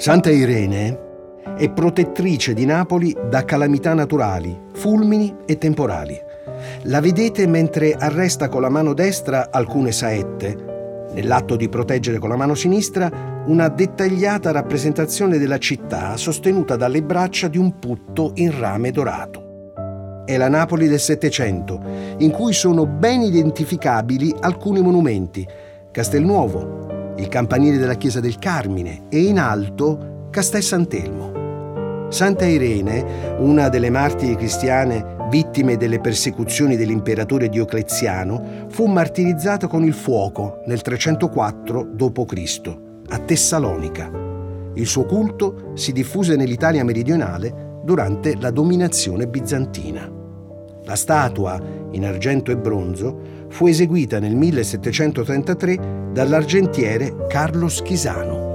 Santa Irene è protettrice di Napoli da calamità naturali, fulmini e temporali. La vedete mentre arresta con la mano destra alcune saette, nell'atto di proteggere con la mano sinistra una dettagliata rappresentazione della città sostenuta dalle braccia di un putto in rame dorato. È la Napoli del Settecento, in cui sono ben identificabili alcuni monumenti, Castelnuovo, il campanile della chiesa del Carmine e in alto Castel Sant'Elmo. Santa Irene, una delle martiri cristiane vittime delle persecuzioni dell'imperatore Diocleziano, fu martirizzata con il fuoco nel 304 d.C. a Tessalonica. Il suo culto si diffuse nell'Italia meridionale durante la dominazione bizantina. La statua, in argento e bronzo, fu eseguita nel 1733 dall'argentiere Carlo Schisano.